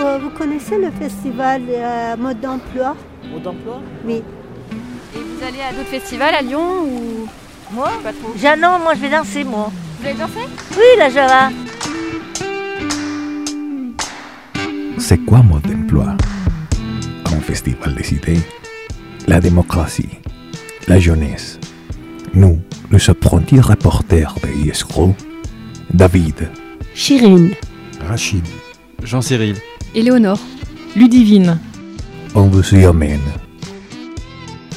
Vous, vous connaissez le festival euh, Mode d'emploi? Mode d'emploi? Oui. Et vous allez à d'autres festivals à Lyon ou? Moi? Pas trop Jeannon, moi je vais danser, moi. Vous allez danser? Oui, la Java. C'est quoi mode d'emploi? Un festival des idées, la démocratie, la jeunesse. Nous, les apprentis reporters de ISRO, David, Chirine. Rachid, Jean-Cyril. Éléonore. Ludivine. on vous y amène.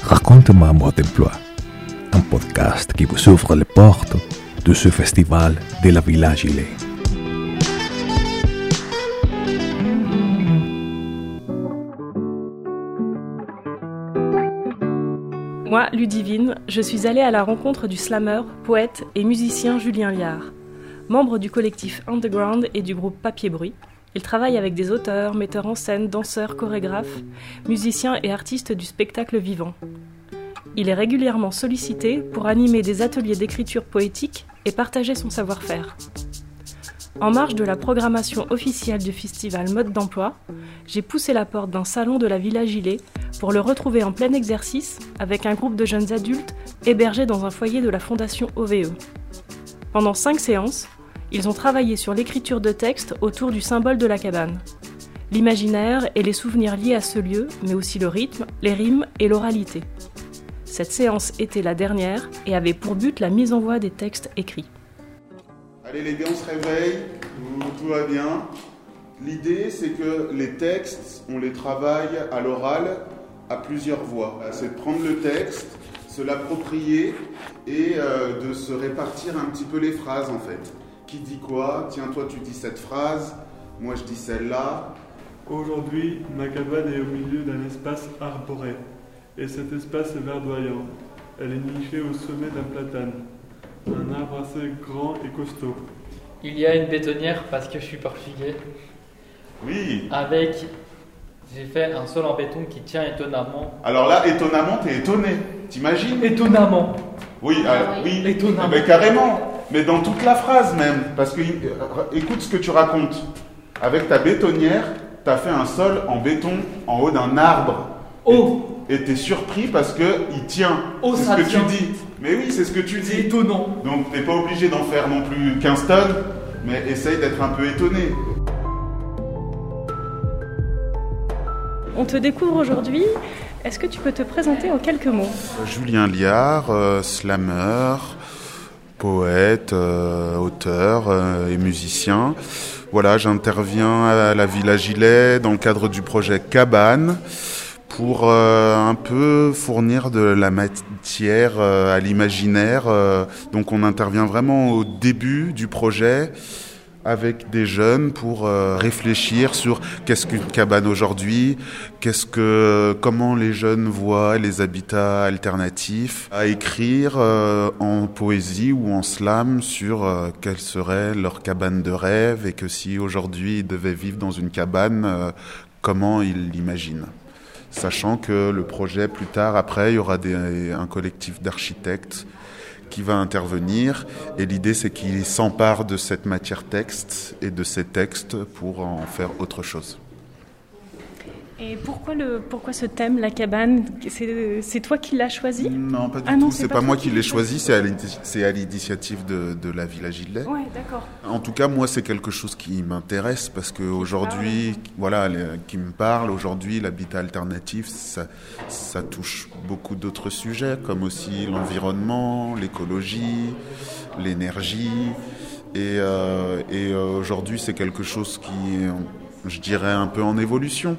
Raconte-moi mode d'emploi, un podcast qui vous ouvre les portes de ce festival de la Villa Gilet. Moi, Ludivine, je suis allée à la rencontre du slammer, poète et musicien Julien Liard. Membre du collectif Underground et du groupe Papier Bruit, il travaille avec des auteurs, metteurs en scène, danseurs, chorégraphes, musiciens et artistes du spectacle vivant. Il est régulièrement sollicité pour animer des ateliers d'écriture poétique et partager son savoir-faire. En marge de la programmation officielle du festival Mode d'emploi, j'ai poussé la porte d'un salon de la Villa Gilet pour le retrouver en plein exercice avec un groupe de jeunes adultes hébergés dans un foyer de la Fondation OVE. Pendant cinq séances, ils ont travaillé sur l'écriture de textes autour du symbole de la cabane. L'imaginaire et les souvenirs liés à ce lieu, mais aussi le rythme, les rimes et l'oralité. Cette séance était la dernière et avait pour but la mise en voix des textes écrits. Allez les gars, on se réveille, tout va bien. L'idée, c'est que les textes, on les travaille à l'oral à plusieurs voix. C'est de prendre le texte, se l'approprier et euh, de se répartir un petit peu les phrases en fait. Qui dit quoi Tiens, toi tu dis cette phrase, moi je dis celle-là. Aujourd'hui, ma cabane est au milieu d'un espace arboré, et cet espace est verdoyant. Elle est nichée au sommet d'un platane, un arbre assez grand et costaud. Il y a une bétonnière parce que je suis portugais. Oui. Avec. J'ai fait un sol en béton qui tient étonnamment. Alors là, étonnamment, t'es étonné. T'imagines? Étonnamment Oui, euh, oui. Étonnamment. Eh ben, carrément. Mais dans toute la phrase même. Parce que euh, écoute ce que tu racontes. Avec ta bétonnière, t'as fait un sol en béton en haut d'un arbre. Oh Et t'es surpris parce que il tient. Oh, c'est ce que tient. tu dis. Mais oui, c'est ce que tu C'est dis. étonnant Donc t'es pas obligé d'en faire non plus 15 tonnes, mais essaye d'être un peu étonné. On te découvre aujourd'hui. Est-ce que tu peux te présenter en quelques mots? Julien Liard, euh, slammer, poète, euh, auteur euh, et musicien. Voilà, j'interviens à la Villa Gilet dans le cadre du projet Cabane pour euh, un peu fournir de la matière à l'imaginaire. donc on intervient vraiment au début du projet avec des jeunes pour euh, réfléchir sur qu'est-ce qu'une cabane aujourd'hui, qu'est-ce que comment les jeunes voient les habitats alternatifs, à écrire euh, en poésie ou en slam sur euh, quelle serait leur cabane de rêve et que si aujourd'hui ils devaient vivre dans une cabane, euh, comment ils l'imaginent. Sachant que le projet plus tard, après, il y aura des, un collectif d'architectes qui va intervenir. Et l'idée, c'est qu'il s'empare de cette matière texte et de ces textes pour en faire autre chose. Et pourquoi, le, pourquoi ce thème, la cabane? C'est toi qui l'as choisi? Non, pas du Ah tout. c'est pas pas, moi qui l'ai choisi. c'est à l'initiative de, de la Villa Gilet. Ouais, d'accord. En tout cas, moi, c'est quelque chose qui m'intéresse parce qu'aujourd'hui, voilà, les- qui me parle, aujourd'hui, l'habitat alternatif, ça, ça touche beaucoup d'autres sujets, comme aussi l'environnement, l'écologie, l'énergie. Et, euh, et euh, aujourd'hui, c'est quelque chose qui je dirais, un peu en évolution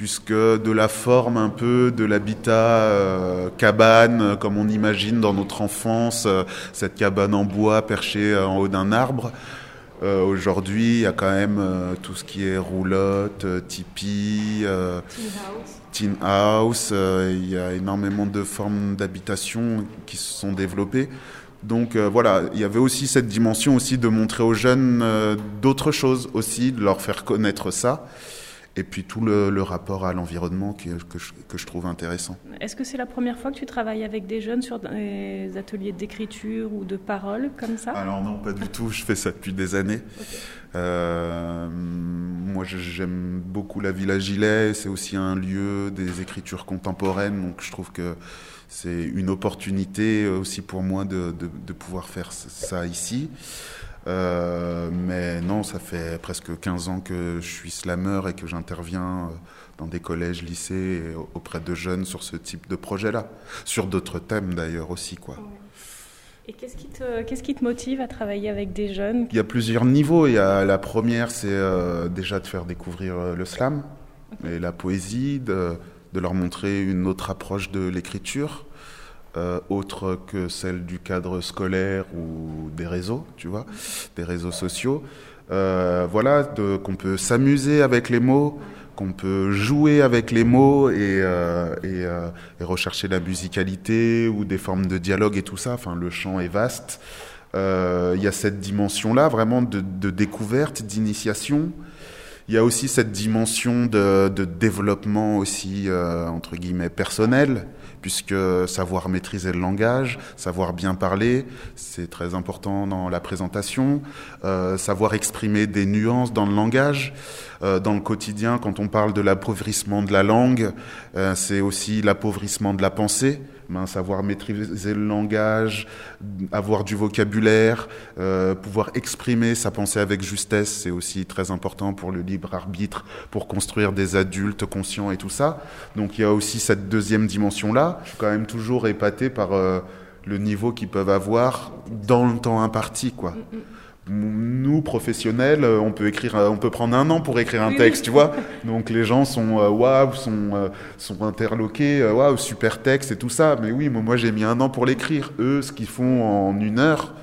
puisque de la forme un peu de l'habitat euh, cabane, euh, comme on imagine dans notre enfance, euh, cette cabane en bois perchée en haut d'un arbre. Euh, Aujourd'hui, il y a quand même tout ce qui est roulotte, tipi, teen house. il y a énormément de formes d'habitation qui se sont développées. Donc euh, voilà, il y avait aussi cette dimension aussi de montrer aux jeunes euh, d'autres choses aussi, de leur faire connaître ça. Et puis tout le, le rapport à l'environnement que, que, je, que, je, trouve intéressant. Est-ce que c'est la première fois que tu travailles avec des jeunes sur des ateliers d'écriture ou de parole comme ça? Alors non, pas du tout, je fais ça depuis des années. Okay. Euh, moi j'aime beaucoup la Villa Gilet, c'est aussi un lieu des écritures contemporaines, donc je trouve que c'est une opportunité aussi pour moi de, de, de pouvoir faire ça ici. Euh, mais non, ça fait presque 15 ans que je suis slammer et que j'interviens dans des collèges, lycées, et auprès de jeunes sur ce type de projet-là. Sur d'autres thèmes d'ailleurs aussi. Quoi. Et qu'est-ce qui, te, qu'est-ce qui te motive à travailler avec des jeunes? Il y a plusieurs niveaux. Il y a, la première, c'est euh, déjà de faire découvrir le slam et la poésie, de, de leur montrer une autre approche de l'écriture. Euh, autre que celle du cadre scolaire ou des réseaux, tu vois, des réseaux sociaux. Euh, voilà, qu'on peut s'amuser avec les mots, qu'on peut jouer avec les mots et, euh, euh, rechercher la musicalité ou des formes de dialogue et tout ça. Enfin, le champ est vaste. Il y a cette dimension-là, vraiment de, découverte, d'initiation. Il y a aussi cette dimension de développement aussi entre guillemets personnel puisque savoir maîtriser le langage, savoir bien parler, c'est très important dans la présentation, euh, savoir exprimer des nuances dans le langage. Euh, dans le quotidien, quand on parle de l'appauvrissement de la langue, euh, c'est aussi l'appauvrissement de la pensée. Savoir maîtriser le langage, avoir du vocabulaire, euh, pouvoir exprimer sa pensée avec justesse, c'est aussi très important pour le libre arbitre, pour construire des adultes conscients et tout ça. Donc il y a aussi cette deuxième dimension-là. Je suis quand même toujours épaté par euh, le niveau qu'ils peuvent avoir dans le temps imparti, quoi. Mm -hmm nous professionnels on peut écrire on peut prendre un an pour écrire un texte tu vois. Donc les gens sont waouh wow, sont euh, sont interloqués waouh wow, super texte et tout ça. Mais oui moi, moi j'ai mis un an pour l'écrire. Eux ce qu'ils font en une heure.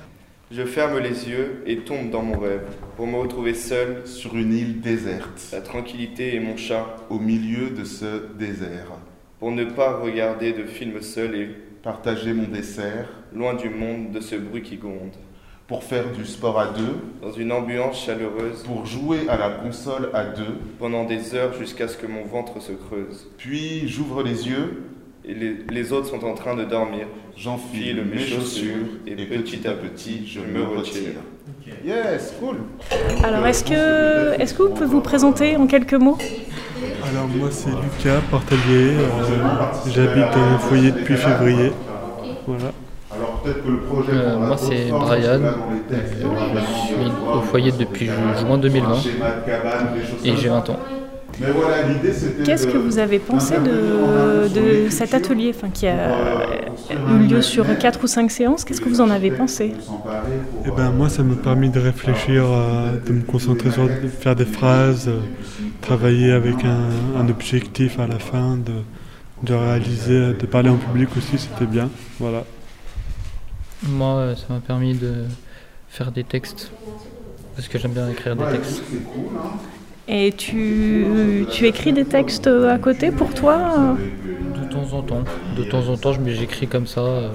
Je ferme les yeux et tombe dans mon rêve pour me retrouver seul sur une île déserte. La tranquillité et mon chat. Au milieu de ce désert. Pour ne pas regarder de films seul et partager mon dessert. loin du monde de ce bruit qui gronde pour faire du sport à deux, dans une ambiance chaleureuse, pour jouer à la console à deux, pendant des heures jusqu'à ce que mon ventre se creuse. Puis j'ouvre les yeux, et les, les, autres sont en train de dormir. J'enfile mes chaussures, et, et petit à petit je me retire. Okay. Yes, cool. Alors est-ce que, est-ce que vous pouvez vous présenter en quelques mots? Alors moi c'est Lucas Portalier, euh, j'habite dans un foyer depuis février. Voilà. Euh, moi c'est Brian, euh, je suis au foyer depuis juin 2020 et j'ai 20 ans. Qu'est-ce que vous avez pensé de, de cet atelier enfin, qui a eu lieu sur 4 ou 5 séances. Qu'est-ce que vous en avez pensé eh ben, Moi, ça m'a permis de réfléchir, de me concentrer sur de faire des phrases, travailler avec un, un objectif à la fin, de, de réaliser, de parler en public aussi, c'était bien. Voilà. Moi, ça m'a permis de faire des textes, parce que j'aime bien écrire des textes. Et tu, tu écris des textes à côté pour toi De temps en temps. De temps en temps, j'écris comme ça, euh,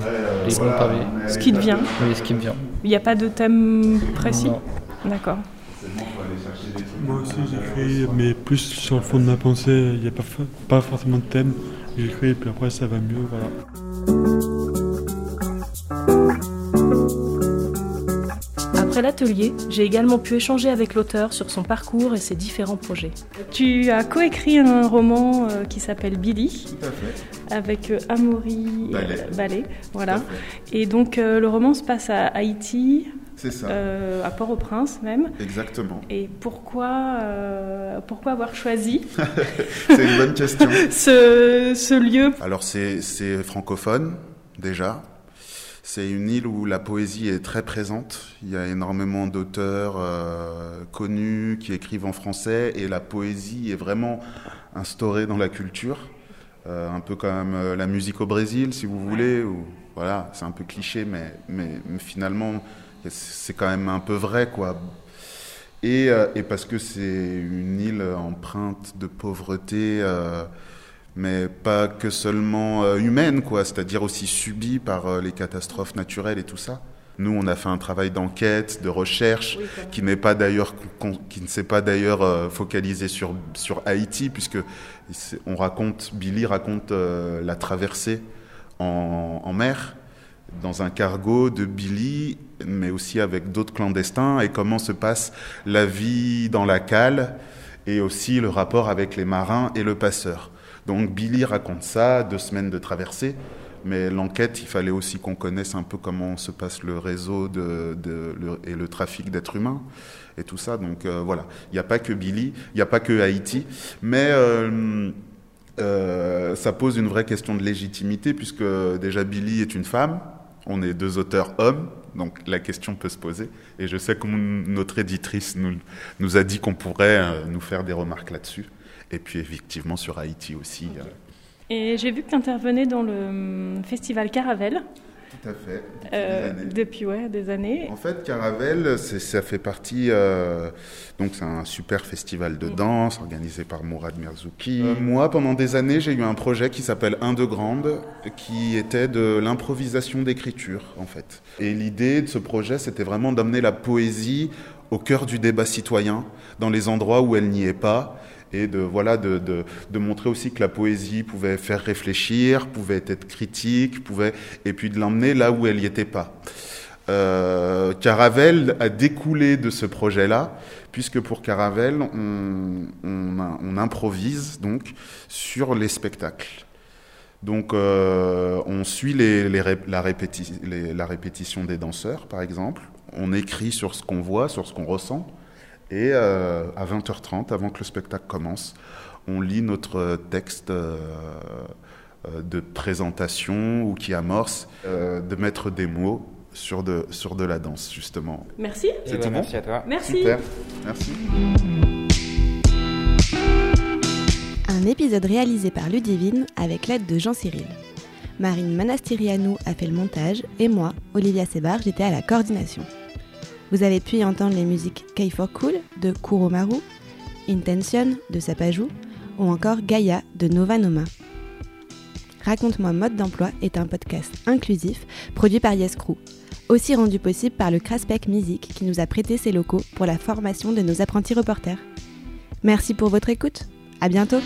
des bons pavés. Ce qui te vient Oui, ce qui me vient. Il n'y a pas de thème précis Non. D'accord. Moi aussi, j'écris, mais plus sur le fond de ma pensée. Il n'y a pas, pas forcément de thème. J'écris, et puis après, ça va mieux. Voilà. L'atelier, j'ai également pu échanger avec l'auteur sur son parcours et ses différents projets. Tu as coécrit un roman euh, qui s'appelle Billy, avec euh, Amaury Ballet. Ballet voilà. Et donc euh, le roman se passe à Haïti, C'est ça. euh, à Port-au-Prince même. Exactement. Et pourquoi, euh, pourquoi avoir choisi C'est une bonne question. ce, ce lieu? Alors c'est francophone déjà. C'est une île où la poésie est très présente. Il y a énormément d'auteurs euh, connus qui écrivent en français et la poésie est vraiment instaurée dans la culture. Euh, un peu comme euh, la musique au Brésil, si vous voulez. Ou, voilà, c'est un peu cliché, mais, mais, mais finalement, c'est quand même un peu vrai, quoi. Et, euh, et parce que c'est une île empreinte de pauvreté, euh, mais pas que seulement euh, humaine, quoi, c'est-à-dire aussi subie par euh, les catastrophes naturelles et tout ça. Nous, on a fait un travail d'enquête, de recherche, qui n'est pas d'ailleurs, qui ne s'est pas d'ailleurs euh, focalisé sur sur Haïti, puisque on raconte, Billy raconte euh, la traversée en, en, mer dans un cargo de Billy, mais aussi avec d'autres clandestins, et comment se passe la vie dans la cale, et aussi le rapport avec les marins et le passeur. Donc Billy raconte ça, deux semaines de traversée. Mais l'enquête, il fallait aussi qu'on connaisse un peu comment se passe le réseau et le trafic d'êtres humains et tout ça. Donc euh, voilà, il n'y a pas que Billy, il n'y a pas que Haïti, mais euh, euh, ça pose une vraie question de légitimité puisque déjà Billy est une femme, on est deux auteurs hommes, donc la question peut se poser. Et je sais que notre éditrice nous a dit qu'on pourrait nous faire des remarques là-dessus. Et puis effectivement sur Haïti aussi. Et j'ai vu que tu intervenais dans le hum, festival Caravelle. Tout à fait. Depuis, euh, des, depuis ouais, des années. En fait, Caravelle, ça fait partie. Euh, donc, c'est un super festival de danse organisé par Mourad Merzouki. Euh, moi, pendant des années, j'ai eu un projet qui s'appelle Un de Grande, qui était de l'improvisation d'écriture, en fait. Et l'idée de ce projet, c'était vraiment d'amener la poésie au cœur du débat citoyen, dans les endroits où elle n'y est pas, et de voilà de, de, montrer aussi que la poésie pouvait faire réfléchir, pouvait être critique, pouvait et puis de l'emmener là où elle n'y était pas. Euh, Caravelle a découlé de ce projet-là, puisque pour Caravelle, on, improvise donc sur les spectacles. Donc, euh, on suit la répétition des danseurs, par exemple. On écrit sur ce qu'on voit, sur ce qu'on ressent. Et euh, à 20h30, avant que le spectacle commence, on lit notre texte euh, euh, de présentation ou qui amorce de mettre des mots sur de, sur de la danse, justement. Merci. C'est tout Merci à toi. Merci. Super. Merci. Un épisode réalisé par Ludivine avec l'aide de Jean-Cyril. Marine Manastirianou a fait le montage et moi, Olivia Sebar, j'étais à la coordination. Vous avez pu y entendre les musiques K for Cool de Kuromaru, Intention de Sapajou ou encore Gaia de Nova Noma. Raconte-moi mode d'emploi est un podcast inclusif produit par Yes Crew, aussi rendu possible par le Craspec Music qui nous a prêté ses locaux pour la formation de nos apprentis reporters. Merci pour votre écoute. À bientôt.